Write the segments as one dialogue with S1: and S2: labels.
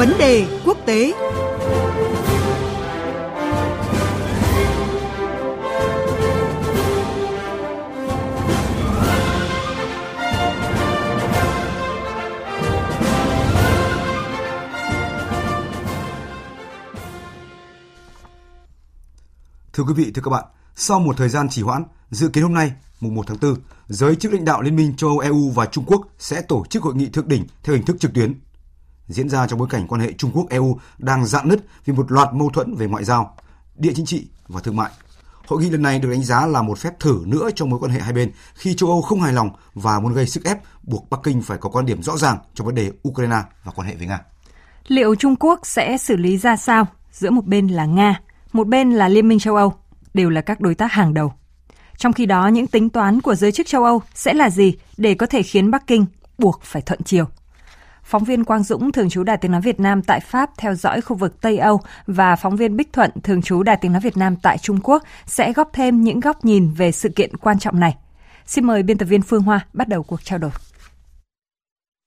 S1: Vấn đề quốc tế
S2: Thưa quý vị, thưa các bạn, sau một thời gian trì hoãn, dự kiến hôm nay, mùng 1 tháng 4, giới chức lãnh đạo Liên minh châu Âu EU và Trung Quốc sẽ tổ chức hội nghị thượng đỉnh theo hình thức trực tuyến. Diễn ra trong bối cảnh quan hệ Trung Quốc EU đang rạn nứt vì một loạt mâu thuẫn về ngoại giao, địa chính trị và thương mại. Hội nghị lần này được đánh giá là một phép thử nữa trong mối quan hệ hai bên khi châu Âu không hài lòng và muốn gây sức ép buộc Bắc Kinh phải có quan điểm rõ ràng trong vấn đề Ukraine và quan hệ với Nga.
S3: Liệu Trung Quốc sẽ xử lý ra sao giữa một bên là Nga, một bên là Liên minh châu Âu, đều là các đối tác hàng đầu. Trong khi đó, những tính toán của giới chức châu Âu sẽ là gì để có thể khiến Bắc Kinh buộc phải thuận chiều? Phóng viên Quang Dũng, thường trú Đài Tiếng Nói Việt Nam tại Pháp theo dõi khu vực Tây Âu và phóng viên Bích Thuận, thường trú Đài Tiếng Nói Việt Nam tại Trung Quốc sẽ góp thêm những góc nhìn về sự kiện quan trọng này. Xin mời biên tập viên Phương Hoa bắt đầu cuộc trao đổi.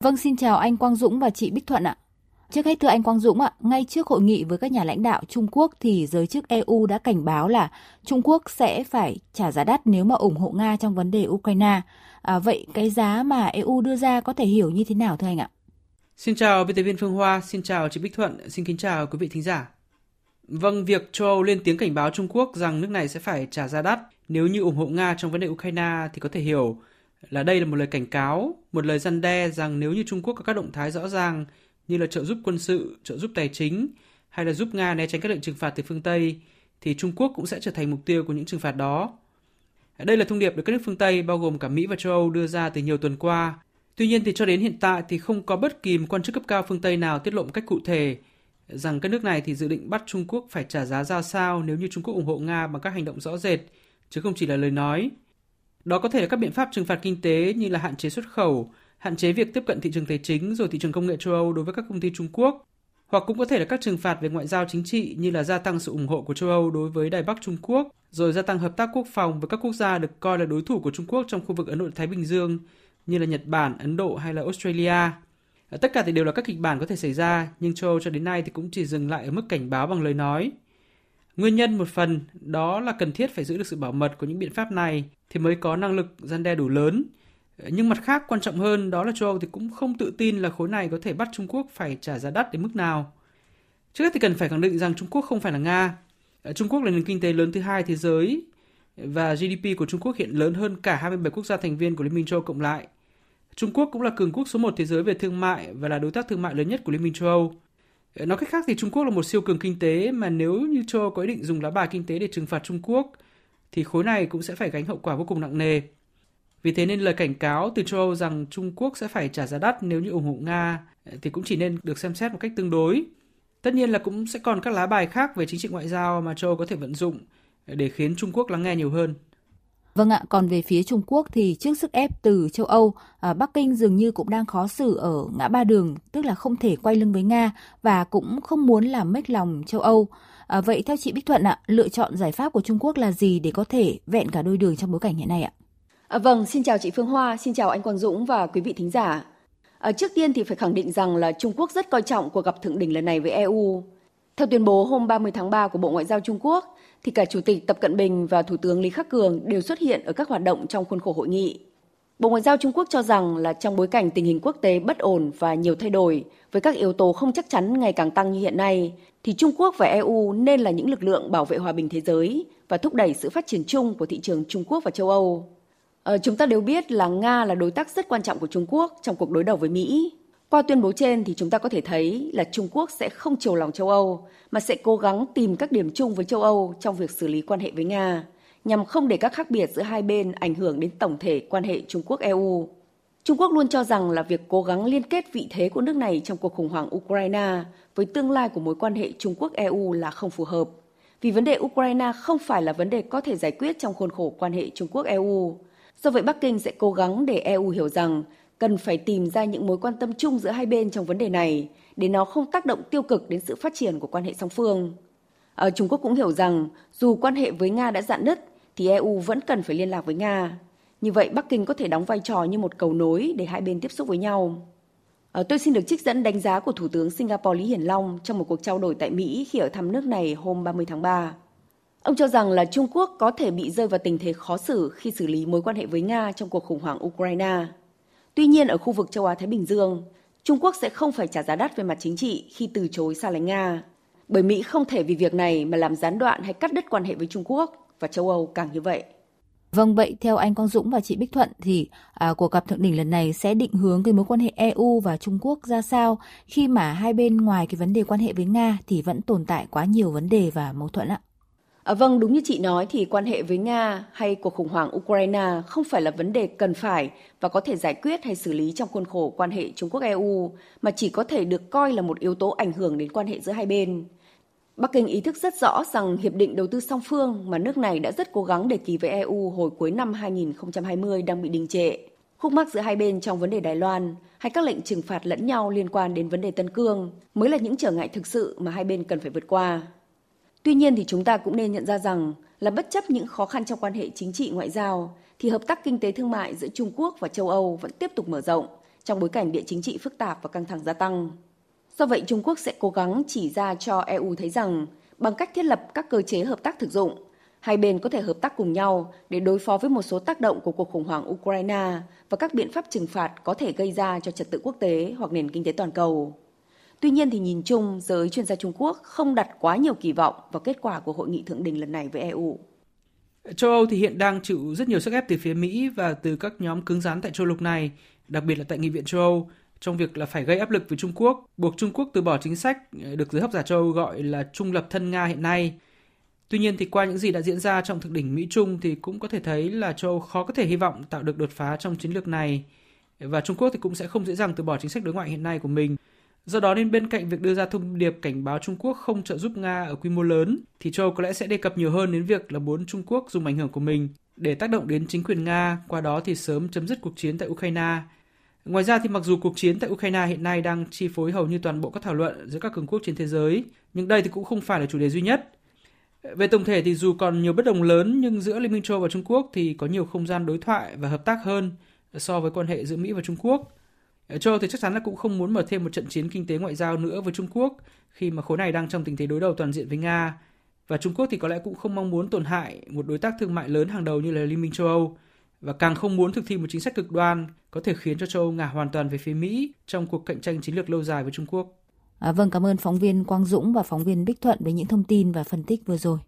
S4: Vâng, xin chào anh Quang Dũng và chị Bích Thuận ạ. Trước hết thưa anh Quang Dũng ạ, ngay trước hội nghị với các nhà lãnh đạo Trung Quốc thì giới chức EU đã cảnh báo là Trung Quốc sẽ phải trả giá đắt nếu mà ủng hộ Nga trong vấn đề Ukraine. À, vậy cái giá mà EU đưa ra có thể hiểu như thế nào thưa anh ạ?
S5: Xin chào biên tập viên Phương Hoa, xin chào chị Bích Thuận, xin kính chào quý vị thính giả. Vâng, việc châu Âu lên tiếng cảnh báo Trung Quốc rằng nước này sẽ phải trả giá đắt nếu như ủng hộ Nga trong vấn đề Ukraine thì có thể hiểu là đây là một lời cảnh cáo, một lời răn đe rằng nếu như Trung Quốc có các động thái rõ ràng như là trợ giúp quân sự, trợ giúp tài chính hay là giúp Nga né tránh các lệnh trừng phạt từ phương Tây thì Trung Quốc cũng sẽ trở thành mục tiêu của những trừng phạt đó. Đây là thông điệp được các nước phương Tây bao gồm cả Mỹ và châu Âu đưa ra từ nhiều tuần qua. Tuy nhiên thì cho đến hiện tại thì không có bất kỳ một quan chức cấp cao phương Tây nào tiết lộ một cách cụ thể rằng các nước này thì dự định bắt Trung Quốc phải trả giá ra sao nếu như Trung Quốc ủng hộ Nga bằng các hành động rõ rệt, chứ không chỉ là lời nói. Đó có thể là các biện pháp trừng phạt kinh tế như là hạn chế xuất khẩu, hạn chế việc tiếp cận thị trường tài chính rồi thị trường công nghệ châu Âu đối với các công ty Trung Quốc, hoặc cũng có thể là các trừng phạt về ngoại giao chính trị như là gia tăng sự ủng hộ của châu Âu đối với Đài Bắc Trung Quốc, rồi gia tăng hợp tác quốc phòng với các quốc gia được coi là đối thủ của Trung Quốc trong khu vực Ấn Độ Thái Bình Dương như là Nhật Bản, Ấn Độ hay là Australia. Ờ, tất cả thì đều là các kịch bản có thể xảy ra, nhưng châu Âu cho đến nay thì cũng chỉ dừng lại ở mức cảnh báo bằng lời nói. Nguyên nhân một phần đó là cần thiết phải giữ được sự bảo mật của những biện pháp này thì mới có năng lực gian đe đủ lớn, ờ, nhưng mặt khác quan trọng hơn đó là châu Âu thì cũng không tự tin là khối này có thể bắt Trung Quốc phải trả giá đắt đến mức nào. Trước hết thì cần phải khẳng định rằng Trung Quốc không phải là Nga. Ờ, Trung Quốc là nền kinh tế lớn thứ hai thế giới và GDP của Trung Quốc hiện lớn hơn cả 27 quốc gia thành viên của Liên minh châu Âu cộng lại. Trung Quốc cũng là cường quốc số 1 thế giới về thương mại và là đối tác thương mại lớn nhất của Liên minh châu Âu. Nói cách khác thì Trung Quốc là một siêu cường kinh tế mà nếu như châu Âu có ý định dùng lá bài kinh tế để trừng phạt Trung Quốc, thì khối này cũng sẽ phải gánh hậu quả vô cùng nặng nề. Vì thế nên lời cảnh cáo từ châu Âu rằng Trung Quốc sẽ phải trả giá đắt nếu như ủng hộ Nga, thì cũng chỉ nên được xem xét một cách tương đối. Tất nhiên là cũng sẽ còn các lá bài khác về chính trị ngoại giao mà châu Âu có thể vận dụng để khiến Trung Quốc lắng nghe nhiều hơn.
S4: Vâng ạ, còn về phía Trung Quốc thì trước sức ép từ châu Âu, à, Bắc Kinh dường như cũng đang khó xử ở ngã ba đường, tức là không thể quay lưng với Nga và cũng không muốn làm mếch lòng châu Âu. À, vậy theo chị Bích Thuận ạ, lựa chọn giải pháp của Trung Quốc là gì để có thể vẹn cả đôi đường trong bối cảnh hiện nay ạ?
S6: À, vâng, xin chào chị Phương Hoa, xin chào anh Quang Dũng và quý vị thính giả. À, trước tiên thì phải khẳng định rằng là Trung Quốc rất coi trọng cuộc gặp thượng đỉnh lần này với EU. Theo tuyên bố hôm 30 tháng 3 của Bộ Ngoại giao Trung Quốc, thì cả Chủ tịch Tập Cận Bình và Thủ tướng Lý Khắc Cường đều xuất hiện ở các hoạt động trong khuôn khổ hội nghị. Bộ Ngoại giao Trung Quốc cho rằng là trong bối cảnh tình hình quốc tế bất ổn và nhiều thay đổi, với các yếu tố không chắc chắn ngày càng tăng như hiện nay, thì Trung Quốc và EU nên là những lực lượng bảo vệ hòa bình thế giới và thúc đẩy sự phát triển chung của thị trường Trung Quốc và châu Âu. À, chúng ta đều biết là Nga là đối tác rất quan trọng của Trung Quốc trong cuộc đối đầu với Mỹ. Qua tuyên bố trên thì chúng ta có thể thấy là Trung Quốc sẽ không chiều lòng châu Âu mà sẽ cố gắng tìm các điểm chung với châu Âu trong việc xử lý quan hệ với Nga, nhằm không để các khác biệt giữa hai bên ảnh hưởng đến tổng thể quan hệ Trung Quốc-EU. Trung Quốc luôn cho rằng là việc cố gắng liên kết vị thế của nước này trong cuộc khủng hoảng Ukraine với tương lai của mối quan hệ Trung Quốc-EU là không phù hợp. Vì vấn đề Ukraine không phải là vấn đề có thể giải quyết trong khuôn khổ quan hệ Trung Quốc-EU. Do vậy Bắc Kinh sẽ cố gắng để EU hiểu rằng cần phải tìm ra những mối quan tâm chung giữa hai bên trong vấn đề này để nó không tác động tiêu cực đến sự phát triển của quan hệ song phương. Ở Trung Quốc cũng hiểu rằng dù quan hệ với Nga đã dạn nứt thì EU vẫn cần phải liên lạc với Nga. Như vậy Bắc Kinh có thể đóng vai trò như một cầu nối để hai bên tiếp xúc với nhau. À, tôi xin được trích dẫn đánh giá của Thủ tướng Singapore Lý Hiển Long trong một cuộc trao đổi tại Mỹ khi ở thăm nước này hôm 30 tháng 3. Ông cho rằng là Trung Quốc có thể bị rơi vào tình thế khó xử khi xử lý mối quan hệ với Nga trong cuộc khủng hoảng Ukraine. Tuy nhiên ở khu vực châu Á Thái Bình Dương, Trung Quốc sẽ không phải trả giá đắt về mặt chính trị khi từ chối xa lánh Nga. Bởi Mỹ không thể vì việc này mà làm gián đoạn hay cắt đứt quan hệ với Trung Quốc và châu Âu càng như vậy.
S4: Vâng, vậy theo anh Quang Dũng và chị Bích Thuận thì à, cuộc gặp thượng đỉnh lần này sẽ định hướng cái mối quan hệ EU và Trung Quốc ra sao khi mà hai bên ngoài cái vấn đề quan hệ với Nga thì vẫn tồn tại quá nhiều vấn đề và mâu thuẫn ạ?
S6: À, vâng, đúng như chị nói thì quan hệ với Nga hay cuộc khủng hoảng Ukraine không phải là vấn đề cần phải và có thể giải quyết hay xử lý trong khuôn khổ quan hệ Trung Quốc-EU, mà chỉ có thể được coi là một yếu tố ảnh hưởng đến quan hệ giữa hai bên. Bắc Kinh ý thức rất rõ rằng hiệp định đầu tư song phương mà nước này đã rất cố gắng để ký với EU hồi cuối năm 2020 đang bị đình trệ. Khúc mắc giữa hai bên trong vấn đề Đài Loan hay các lệnh trừng phạt lẫn nhau liên quan đến vấn đề Tân Cương mới là những trở ngại thực sự mà hai bên cần phải vượt qua. Tuy nhiên thì chúng ta cũng nên nhận ra rằng là bất chấp những khó khăn trong quan hệ chính trị ngoại giao thì hợp tác kinh tế thương mại giữa Trung Quốc và châu Âu vẫn tiếp tục mở rộng trong bối cảnh địa chính trị phức tạp và căng thẳng gia tăng. Do vậy Trung Quốc sẽ cố gắng chỉ ra cho EU thấy rằng bằng cách thiết lập các cơ chế hợp tác thực dụng, hai bên có thể hợp tác cùng nhau để đối phó với một số tác động của cuộc khủng hoảng Ukraine và các biện pháp trừng phạt có thể gây ra cho trật tự quốc tế hoặc nền kinh tế toàn cầu. Tuy nhiên thì nhìn chung, giới chuyên gia Trung Quốc không đặt quá nhiều kỳ vọng vào kết quả của hội nghị thượng đỉnh lần này với EU.
S5: Châu Âu thì hiện đang chịu rất nhiều sức ép từ phía Mỹ và từ các nhóm cứng rắn tại châu lục này, đặc biệt là tại Nghị viện châu Âu, trong việc là phải gây áp lực với Trung Quốc, buộc Trung Quốc từ bỏ chính sách ờ, được giới học giả châu Âu gọi là trung lập thân Nga hiện nay. Tuy nhiên thì qua những gì đã diễn ra trong thượng đỉnh Mỹ-Trung thì cũng có thể thấy là châu Âu khó có thể hy vọng tạo được đột phá trong chiến lược này. Và Trung Quốc thì cũng sẽ không dễ dàng từ bỏ chính sách đối ngoại hiện nay của mình. Do đó nên bên cạnh việc đưa ra thông điệp cảnh báo Trung Quốc không trợ giúp Nga ở quy mô lớn, thì châu có lẽ sẽ đề cập nhiều hơn đến việc là muốn Trung Quốc dùng ảnh hưởng của mình để tác động đến chính quyền Nga, qua đó thì sớm chấm dứt cuộc chiến tại Ukraine. Ngoài ra thì mặc dù cuộc chiến tại Ukraine hiện nay đang chi phối hầu như toàn bộ các thảo luận giữa các cường quốc trên thế giới, nhưng đây thì cũng không phải là chủ đề duy nhất. Về tổng thể thì dù còn nhiều bất đồng lớn nhưng giữa Liên minh châu và Trung Quốc thì có nhiều không gian đối thoại và hợp tác hơn so với quan hệ giữa Mỹ và Trung Quốc. Ờ, châu thì chắc chắn là cũng không muốn mở thêm một trận chiến kinh tế ngoại giao nữa với Trung Quốc khi mà khối này đang trong tình thế đối đầu toàn diện với Nga. Và Trung Quốc thì có lẽ cũng không mong muốn tổn hại một đối tác thương mại lớn hàng đầu như là Liên minh châu Âu và càng không muốn thực thi một chính sách cực đoan có thể khiến cho châu Âu ngả hoàn toàn về phía Mỹ trong cuộc cạnh tranh chiến lược lâu dài với Trung Quốc.
S4: À, vâng, cảm ơn phóng viên Quang Dũng và phóng viên Bích Thuận với những thông tin và phân tích vừa rồi.